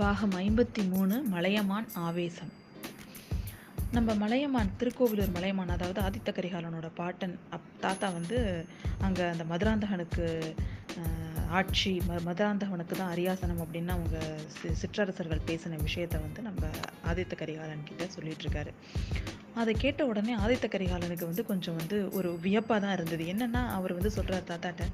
பாகம் ஐம்பத்தி மூணு மலையமான் ஆவேசம். நம்ம மலையமான் திருக்கோவிலூர் மலையமான் அதாவது ஆதித்த கரிகாலனோட பாட்டன் அப் தாத்தா வந்து அங்கே அந்த மதுராந்தகனுக்கு ஆட்சி ம மதுராந்தகனுக்கு தான் அரியாசனம் அப்படின்னு அவங்க சி சிற்றரசர்கள் பேசின விஷயத்த வந்து நம்ம ஆதித்த கரிகாலன் கிட்ட சொல்லிட்டு இருக்காரு. அதை கேட்ட உடனே ஆதித்த கரிகாலனுக்கு வந்து கொஞ்சம் வந்து ஒரு வியப்பாக தான் இருந்தது. என்னன்னா அவர் வந்து சொல்கிறார் தாத்தாட்ட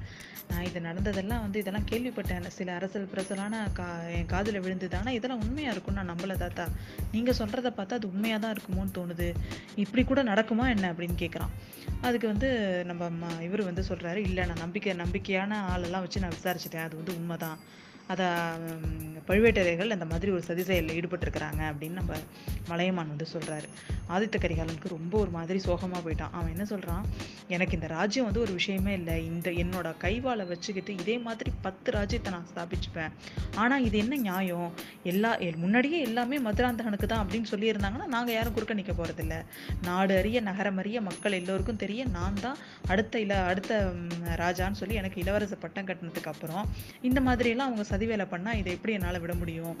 நான் இது நடந்ததெல்லாம் வந்து இதெல்லாம் கேள்விப்பட்டேன். சில அரசல் பிரசலான கா என் காதில் விழுந்தது. ஆனால் இதெல்லாம் உண்மையாக இருக்கும்னு நான் நம்பலை தாத்தா. நீங்கள் சொல்கிறத பார்த்தா அது உண்மையாக தான் இருக்குமோன்னு தோணுது. இப்படி கூட நடக்குமா என்ன? அப்படின்னு கேட்குறான் அதுக்கு வந்து நம்ம ம இவர் வந்து சொல்கிறாரு இல்லை நான் நம்பிக்கை நம்பிக்கையான ஆளெல்லாம் வச்சு நான் விசாரிச்சிட்டேன். அது வந்து உண்மை தான் அதை பழுவேட்டரையர்கள் அந்த மாதிரி ஒரு சதி செயலில் ஈடுபட்டிருக்கிறாங்க அப்படின்னு நம்ம மலையமான் வந்து சொல்கிறாரு ஆதித்த கரிகாலனுக்கு ரொம்ப ஒரு மாதிரி சோகமாக போயிட்டான். அவன் என்ன சொல்கிறான் எனக்கு இந்த ராஜ்யம் வந்து ஒரு விஷயமே இல்லை. இந்த என்னோட கைவாளை வச்சுக்கிட்டு இதே மாதிரி பத்து ராஜ்யத்தை நான் ஸ்தாபிச்சுப்பேன். ஆனால் இது என்ன நியாயம்? எல்லா முன்னாடியே எல்லாமே மதுராந்தகனுக்கு தான் அப்படின்னு சொல்லியிருந்தாங்கன்னா நாங்கள் யாரும் குறுக்க நிற்க போகிறதில்ல நாடு அறிய நகரம் அறிய மக்கள் எல்லோருக்கும் தெரிய நான் தான் அடுத்த இல அடுத்த ராஜான்னு சொல்லி எனக்கு இளவரச பட்டம் கட்டினதுக்கு அப்புறம் இந்த மாதிரியெல்லாம் அவங்க சதி வேலை பண்ணால் இதை எப்படி என்னால் விட முடியும்?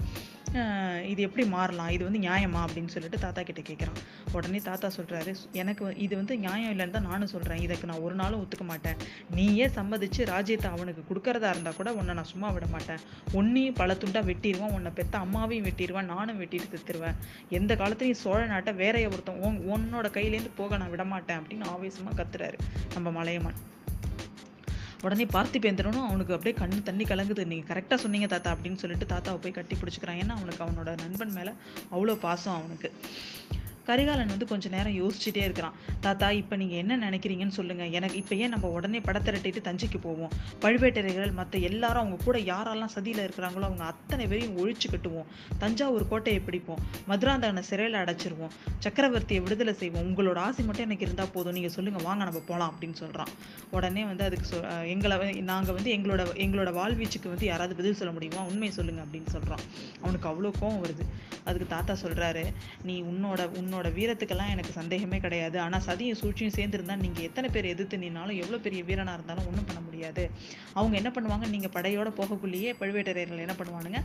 இது எப்படி மாறலாம்? இது வந்து நியாயமா? அப்படின்னு சொல்லிட்டு தாத்தா கிட்ட கேட்குறான் உடனே தாத்தா சொல்கிறாரு எனக்கு இது வந்து நியாயம் இல்லைன்னு தான் நானும் சொல்கிறேன் இதுக்கு நான் ஒரு நாளும் ஒத்துக்க மாட்டேன். நீயே சம்மதிச்சு ராஜ்யத்தை அவனுக்கு கொடுக்கறதா இருந்தால் கூட உன்னை நான் சும்மா விட மாட்டேன். உன்னையும் பல துண்டாக வெட்டிடுவான். உன்னை பெத்த அம்மாவையும் வெட்டிடுவேன். நானும் வெட்டிட்டு செத்துருவேன். எந்த காலத்துலையும் சோழ நாட்டை வேறைய ஒருத்தன் உன் உன்னோட கையிலேருந்து போக நான் விட மாட்டேன். அப்படின்னு ஆவேசமாக கத்துறாரு நம்ம மலையமான். உடனே பார்த்திபேந்திரனும் அவனுக்கு அப்படியே கண் தண்ணி கலங்குது. நீங்கள் கரெக்டாக சொன்னீங்க தாத்தா அப்படின்னு சொல்லிட்டு தாத்தாவை போய் கட்டி பிடிச்சிக்கிறான். ஏன்னா அவனுக்கு அவனோட நண்பன் மேலே அவ்வளோ பாசம் அவனுக்கு. கரிகாலன் வந்து கொஞ்ச நேரம் யோசிச்சுட்டே இருக்கிறான். தாத்தா இப்போ நீங்கள் என்ன நினைக்கிறீங்கன்னு சொல்லுங்கள் எனக்கு இப்போ ஏன் நம்ம உடனே படத்திரட்டிட்டு தஞ்சைக்கு போவோம்? பழுவேட்டரையர்கள் மற்ற எல்லாரும் அவங்க கூட யாரெல்லாம் சதியில் இருக்கிறாங்களோ அவங்க அத்தனை பேரையும் ஒழிச்சு கட்டுவோம். தஞ்சாவூர் கோட்டையை பிடிப்போம். மதுராந்தகனை சிறையில் அடைச்சிருவோம். சக்கரவர்த்தியை விடுதலை செய்வோம். உங்களோட ஆசை மட்டும் எனக்கு இருந்தால் போதும். நீங்கள் சொல்லுங்கள் வாங்க நம்ம போகலாம் அப்படின்னு சொல்கிறான் உடனே வந்து அதுக்கு சொ எங்களை நாங்கள் வந்து எங்களோட எங்களோட வாழ்வீச்சுக்கு வந்து யாராவது பதில் சொல்ல முடியுமா? உண்மையை சொல்லுங்கள் அப்படின்னு சொல்கிறான் அவனுக்கு அவ்வளோ கோவம் வருது. அதுக்கு தாத்தா சொல்கிறாரு நீ உன்னோட உன்னோட வீரத்துக்கெல்லாம் எனக்கு சந்தேகமே கிடையாது. ஆனால் சதியும் சூழ்ச்சியும் சேர்ந்துருந்தா நீங்கள் எத்தனை பேர் எதிர்த்து நின்னாலும் எவ்வளோ பெரிய வீரனாக இருந்தாலும் ஒன்றும் பண்ண முடியாது. அவங்க என்ன பண்ணுவாங்க? நீங்கள் படையோட போகக்குள்ளேயே பழுவேட்டரையர்கள் என்ன பண்ணுவானுங்க?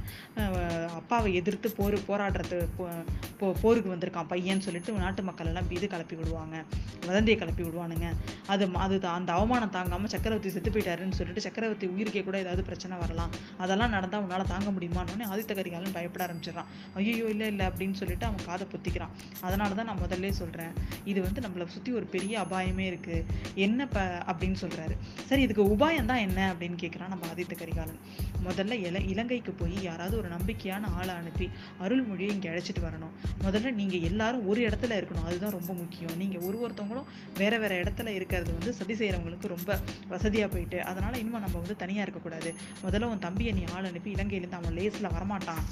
அப்பாவை எதிர்த்து போர் போராடுறது போ- போருக்கு வந்திருக்கான் பையன்னு சொல்லிட்டு நாட்டு மக்கள் எல்லாம் இது கிளப்பி விடுவாங்க. வதந்தியை கிளப்பி விடுவானுங்க. அது அது அந்த அவமானம் தாங்காமல் சக்கரவர்த்தி செத்து போயிட்டாருன்னு சொல்லிட்டு சக்கரவர்த்தி உயிருக்கே கூட ஏதாவது பிரச்சனை வரலாம். அதெல்லாம் நடந்தால் உன்னால் தாங்க முடியுமான்னு ஆதித்த கரிகாலன் பயப்பட ஆரம்பிச்சிடறான். ஐயோ இல்லை இல்லை அப்படின்னு சொல்லிட்டு அவன் காதை பொத்திக்கிறான். அதனால் அதனால தான் நான் முதல்ல சொல்கிறேன் இது வந்து நம்மளை சுற்றி ஒரு பெரிய அபாயமே இருக்குது என்ன ப அப்படின்னு சொல்கிறாரு சரி இதுக்கு உபாயம் தான் என்ன அப்படின்னு கேட்குறான் நம்ம ஆதித்த கரிகாலன். முதல்ல இல இலங்கைக்கு போய் யாராவது ஒரு நம்பிக்கையான ஆளை அனுப்பி அருள்மொழியை இங்கே அழைச்சிட்டு வரணும். முதல்ல நீங்கள் எல்லாரும் ஒரு இடத்துல இருக்கணும். அதுதான் ரொம்ப முக்கியம். நீங்கள் ஒரு ஒருத்தவங்களும் வேறு வேறு இடத்துல இருக்கிறது வந்து சதி செய்கிறவங்களுக்கு ரொம்ப வசதியாக போயிட்டு அதனால் இன்னும் நம்ம வந்து தனியாக இருக்கக்கூடாது. முதல்ல உன் தம்பியை நீ ஆள் அனுப்பி இலங்கையிலேருந்து அவன் லேஸில் வரமாட்டான்.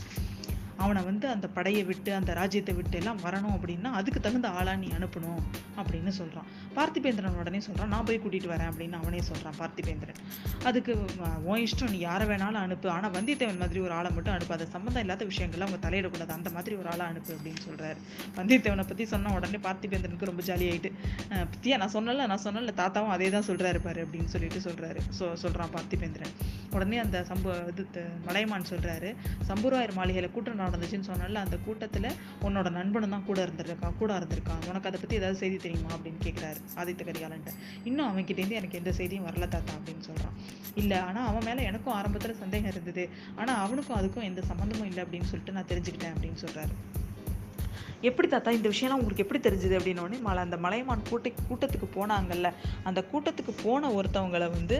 அவனை வந்து அந்த படையை விட்டு அந்த ராஜ்யத்தை விட்டு எல்லாம் வரணும் அப்படின்னா அதுக்கு தகுந்த ஆளாக நீ அனுப்பணும் அப்படின்னு சொல்கிறான் பார்த்திபேந்திரன் உடனே சொல்கிறான் நான் போய் கூட்டிகிட்டு வரேன் அப்படின்னு அவனே சொல்கிறான் பார்த்திபேந்திரன். அதுக்கு உன் இஷ்டம் நீ யாரை வேணாலும் அனுப்பு. ஆனால் வந்தியத்தேவன் மாதிரி ஒரு ஆளை மட்டும் அனுப்பு. அதை சம்மந்தம் இல்லாத விஷயங்கள்லாம் அவங்க தலையிடக்கூடாது. அந்த மாதிரி ஒரு ஆளை அனுப்பு அப்படின்னு சொல்கிறாரு வந்தியத்தேவனை பற்றி சொன்ன உடனே பார்த்திபேந்திரனுக்கு ரொம்ப ஜாலியாயிட்டு பத்தியா? நான் சொன்னல நான் சொன்னல தாத்தாவும் அதே தான் சொல்கிறாரு பாரு அப்படின்னு சொல்லிட்டு சொல்கிறாரு சொ சொல்கிறான் பார்த்திபேந்திரன். உடனே அந்த சம்பு இது த- மலையமான் சொல்கிறாரு சம்புராயர் மாளிகையில் கூட்டம் நடந்துச்சுன்னு சொன்னால அந்த கூட்டத்தில் உன்னோட நண்பனும் தான் கூட இருந்திருக்கா கூட இருந்திருக்கான் உனக்கு அதை பற்றி ஏதாவது செய்தி தெரியுமா? அப்படின்னு கேட்குறாரு ஆதித்த கரிகாலன்ட்ட. இன்னும் அவன்கிட்டேருந்து எனக்கு எந்த செய்தியும் வரல தாத்தா அப்படின்னு சொல்கிறான் இல்லை ஆனால் அவன் மேல எனக்கும் ஆரம்பத்தில் சந்தேகம் இருந்தது. ஆனால் அவனுக்கும் அதுக்கும் எந்த சம்மந்தமும் இல்லை அப்படின்னு சொல்லிட்டு நான் தெரிஞ்சுக்கிட்டேன் அப்படின்னு சொல்கிறாரு எப்படி தாத்தா இந்த விஷயம்லாம் உங்களுக்கு எப்படி தெரிஞ்சுது அப்படின்னு உடனே மலை அந்த மலைமான் கூட்ட கூட்டத்துக்கு போனாங்கல்ல அந்த கூட்டத்துக்கு போன ஒருத்தவங்களை வந்து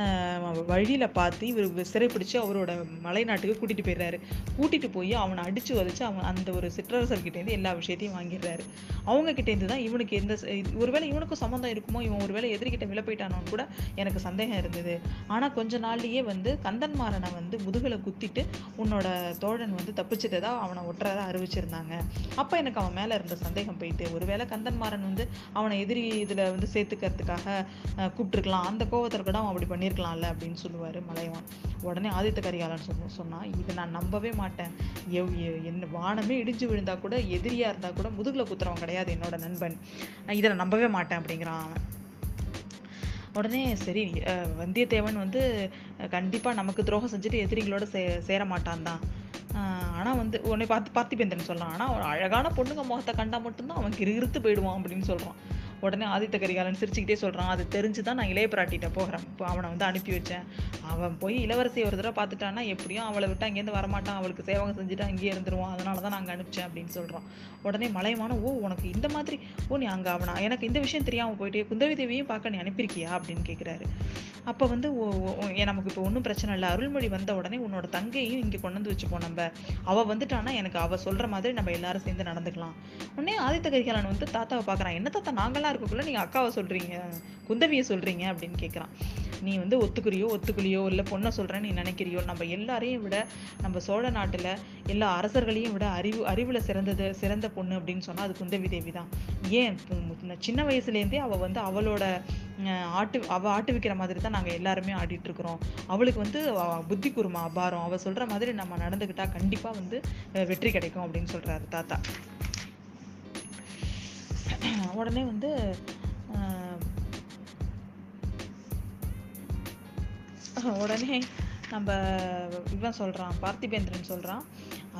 ஆஹ், வழியில பார்த்து இவர் சிறைப்பிடிச்சு அவரோட மலைநாட்டுக்கு கூட்டிட்டு போயிடுறாரு. கூட்டிட்டு போய் அவனை அடிச்சு வதச்சு அவன் அந்த ஒரு சிற்றரசர்கிட்டேருந்து எல்லா விஷயத்தையும் வாங்கிடுறாரு. அவங்கக்கிட்டேருந்து தான் இவனுக்கு எந்த ஒருவேளை இவனுக்கும் சம்மந்தம் இருக்குமோ இவன் ஒருவேளை எதிர்கிட்ட விலை போயிட்டானோன்னு கூட எனக்கு சந்தேகம் இருந்தது. ஆனா கொஞ்ச நாள்லயே வந்து கந்தன்மாரனை வந்து முதுகலை குத்திட்டு உன்னோட தோழன் வந்து தப்பிச்சிட்டதா அவனை ஒட்டுறதா அறிவிச்சிருந்தாங்க. அப்போ எனக்கு அவன் மேலே இருந்த சந்தேகம் போயிட்டு ஒருவேளை கந்தன்மாறன் வந்து அவனை எதிரி இதில் வந்து சேர்த்துக்கிறதுக்காக கூப்பிட்டுருக்கலாம். அந்த கோவத்தில் கூட அவன் அப்படி பண்ணியிருக்கலாம்ல அப்படின்னு சொல்லுவார் மலையவன். உடனே ஆதித்த கரிகாலன் சொன்ன சொன்னான் இதை நான் நம்பவே மாட்டேன். எவ் எ- என்ன வானமே இடிஞ்சு விழுந்தா கூட எதிரியாக இருந்தால் கூட முதுகில் குத்துறவன் கிடையாது என்னோட நண்பன். நான் இதை நான் நம்பவே மாட்டேன் அப்படிங்கிறான் அவன். உடனே சரி வந்தியத்தேவன் வந்து கண்டிப்பாக நமக்கு துரோகம் செஞ்சுட்டு எதிரிகளோட சே சேர மாட்டான் தான். ஆனால் வந்து உன்னை பார்த்து பார்த்திபேந்திரன் சொல்கிறான் ஆனால் ஒரு அழகான பொண்ணுங்க முகத்தை கண்டால் மட்டும்தான் அவன் கிருகிருத்து போயிடுவான் அப்படின்னு சொல்கிறான் உடனே ஆதித்த கரிகாலன் சிரிச்சுக்கிட்டே சொல்கிறான் அது தெரிஞ்சு தான் நான் இளைய பிராட்டிகிட்ட போகிறேன். இப்போ அவனை வந்து அனுப்பி வச்சேன். அவன் போய் இளவரசியை ஒரு தடவை பார்த்துட்டான்னா எப்படியும் அவளை விட்டு அங்கேருந்து வரமாட்டான். அவளுக்கு சேவகம் செஞ்சுட்டு அங்கேயே இருந்துருவான். அதனால தான் நாங்கள் அனுப்பிச்சேன் அப்படின்னு சொல்கிறான் உடனே மலையமான ஓ உனக்கு இந்த மாதிரி ஓ நீ அங்கே அவனா எனக்கு இந்த விஷயம் தெரியாமல் போயிட்டே குந்தவி தேவியும் பார்க்க நீ அனுப்பியிருக்கியா? அப்படின்னு கேட்குறாரு அப்போ வந்து ஓ ஓ, நமக்கு இப்போ ஒன்றும் பிரச்சனை இல்லை. அருள்மொழி வந்த உடனே உன்னோட தங்கையும் இங்கே கொண்டு வந்து வச்சுப்போம் நம்ம. அவள் வந்துட்டானா எனக்கு அவள் சொல்கிற மாதிரி நம்ம எல்லாரும் சேர்ந்து நடந்துக்கலாம். உடனே ஆதித்த கரிகாலன் வந்து தாத்தாவை பார்க்குறான். என்ன தாத்தா? நாங்களாம் இருக்கக்குள்ள நீங்கள் அக்காவை சொல்கிறீங்க குந்தவியை சொல்கிறீங்க அப்படின்னு கேட்குறான் நீ வந்து ஒத்துக்குறியோ ஒத்துக்குலியோ இல்லை பொண்ணை சொல்கிறேன்னு நீ நினைக்கிறியோ நம்ம எல்லாரையும் விட நம்ம சோழ நாட்டில் எல்லா அரசர்களையும் விட அறிவு அறிவில் சிறந்தது சிறந்த பொண்ணு அப்படின்னு சொன்னால் அது குந்தவி தேவி தான். ஏன்? சின்ன வயசுலேருந்தே அவள் வந்து அவளோட ஆட்டு அவள் ஆட்டு வைக்கிற மாதிரி தான் நாங்கள் எல்லாருமே ஆடிட்டுருக்குறோம் அவளுக்கு வந்து புத்தி குருமா அபாரம். அவள் சொல்கிற மாதிரி நம்ம நடந்துக்கிட்டா கண்டிப்பாக வந்து வெற்றி கிடைக்கும் அப்படின்னு சொல்கிறாரு தாத்தா. உடனே வந்து உடனே நம்ம இவன் சொல்கிறான் பார்த்திபேந்திரன் சொல்கிறான்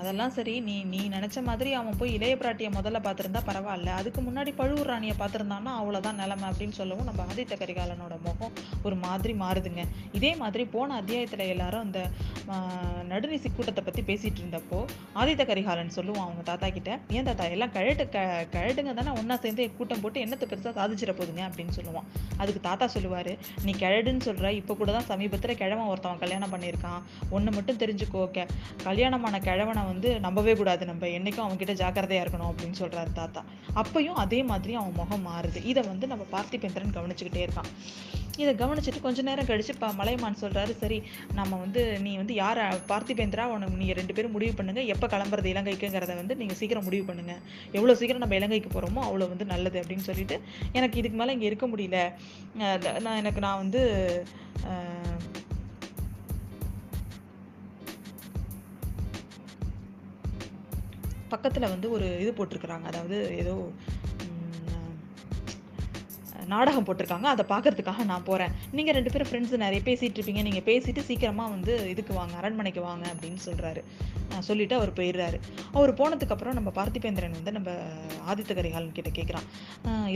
அதெல்லாம் சரி நீ நீ நினச்ச மாதிரி அவன் போய் இளைய பிராட்டியை முதல்ல பார்த்துருந்தா பரவாயில்ல. அதுக்கு முன்னாடி பழுவூர் ராணியை பார்த்துருந்தான்னா அவ்வளோதான் நிலமை அப்படின்னு சொல்லவும் நம்ம ஆதித்த கரிகாலனோட முகம் ஒரு மாதிரி மாறுதுங்க. இதே மாதிரி போன அத்தியாயத்தில் எல்லாரும் அந்த நடுநிசி கூட்டத்தை பற்றி பேசிகிட்டு இருந்தப்போ ஆதித்த கரிகாலன் சொல்லுவான் அவங்க தாத்தா கிட்ட ஏன் தாத்தா எல்லாம் கழட்டு க கழட்டுங்க தானே ஒன்றா சேர்ந்து கூட்டம் போட்டு என்னத்தை பெருசாக சாதிச்சிட போகுதுங்க அப்படின்னு சொல்லுவான். அதுக்கு தாத்தா சொல்லுவார் நீ கிழடுன்னு சொல்கிற இப்போ கூட தான் சமீபத்தில் கிழவன் ஒருத்தவன் கல்யாணம் பண்ணியிருக்கான். ஒன்று மட்டும் தெரிஞ்சுக்கோ கல்யாணமான கிழவனை வந்து நம்பவே கூடாது. நம்ம என்றைக்கும் அவன்கிட்ட ஜாக்கிரதையாக இருக்கணும் அப்படின்னு சொல்கிறாரு தாத்தா. அப்பையும் அதே மாதிரி அவன் முகம் மாறுது. இதை வந்து நம்ம பார்த்திபேந்திரன் கவனிச்சுக்கிட்டே இருக்கான். இதை கவனிச்சுட்டு கொஞ்ச நேரம் கழிச்சு இப்போ மலையமான் சொல்கிறாரு சரி நம்ம வந்து நீ வந்து யார் பார்த்திபேந்திரா உனக்கு நீங்கள் ரெண்டு பேரும் முடிவு பண்ணுங்கள் எப்போ கிளம்புறது இலங்கைக்குங்கிறத வந்து நீங்கள் சீக்கிரம் முடிவு பண்ணுங்கள் எவ்வளோ சீக்கிரம் நம்ம இலங்கைக்கு போகிறோமோ அவ்வளோ வந்து நல்லது அப்படின்னு சொல்லிட்டு எனக்கு இதுக்கு மேலே இங்கே இருக்க முடியல. நான் எனக்கு நான் வந்து பக்கத்தில் வந்து ஒரு இது போட்டிருக்கிறாங்க. அதாவது ஏதோ நாடகம் போட்டிருக்காங்க. அதை பார்க்கறதுக்காக நான் போகிறேன் நீங்கள் ரெண்டு பேரும் ஃப்ரெண்ட்ஸ் நிறைய பேசிகிட்டு இருப்பீங்க. நீங்கள் பேசிட்டு சீக்கிரமாக வந்து இதுக்கு வாங்க அரண்மனைக்கு வாங்க அப்படின்னு சொல்கிறாரு சொல்லிவிட்டு அவர் போயிடுறாரு. அவர் போனதுக்கப்புறம் நம்ம பார்த்திபேந்திரன் வந்து நம்ம ஆதித்த கரிகாலன் கிட்ட கேட்குறான்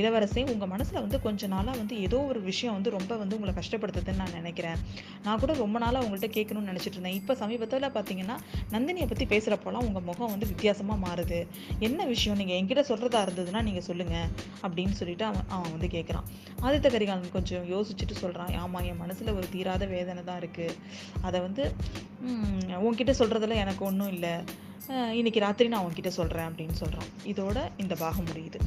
இளவரசே உங்கள் மனசில் வந்து கொஞ்ச நாளாக வந்து ஏதோ ஒரு விஷயம் வந்து ரொம்ப வந்து உங்களை கஷ்டப்படுத்துதுன்னு நான் நினைக்கிறேன். நான் கூட ரொம்ப நாளாக உங்கள்கிட்ட கேட்கணும்னு நினச்சிட்டு இருந்தேன். இப்போ சமீபத்தில் பார்த்தீங்கன்னா நந்தினியை பற்றி பேசுகிறப்போலாம் உங்கள் முகம் வந்து வித்தியாசமாக மாறுது. என்ன விஷயம்? நீங்கள் என்கிட்ட சொல்கிறதா இருந்ததுன்னா நீங்கள் சொல்லுங்கள் அப்படின்னு சொல்லிட்டு அவன் அவன் வந்து கேட்குறான் ஆதித்த கரிகாலன் கொஞ்சம் யோசிச்சுட்டு சொல்கிறான் ஆமாம் என் மனசில் ஒரு தீராத வேதனை தான் இருக்குது அதை வந்து உன்கிட்ட சொல்கிறதுல எனக்கு ஒன்றும் இல்லை. இன்னைக்கு ராத்திரி நான் உன்கிட்ட சொல்கிறேன் அப்படின்னு சொல்கிறான் இதோட இந்த பாகம் முடியுது.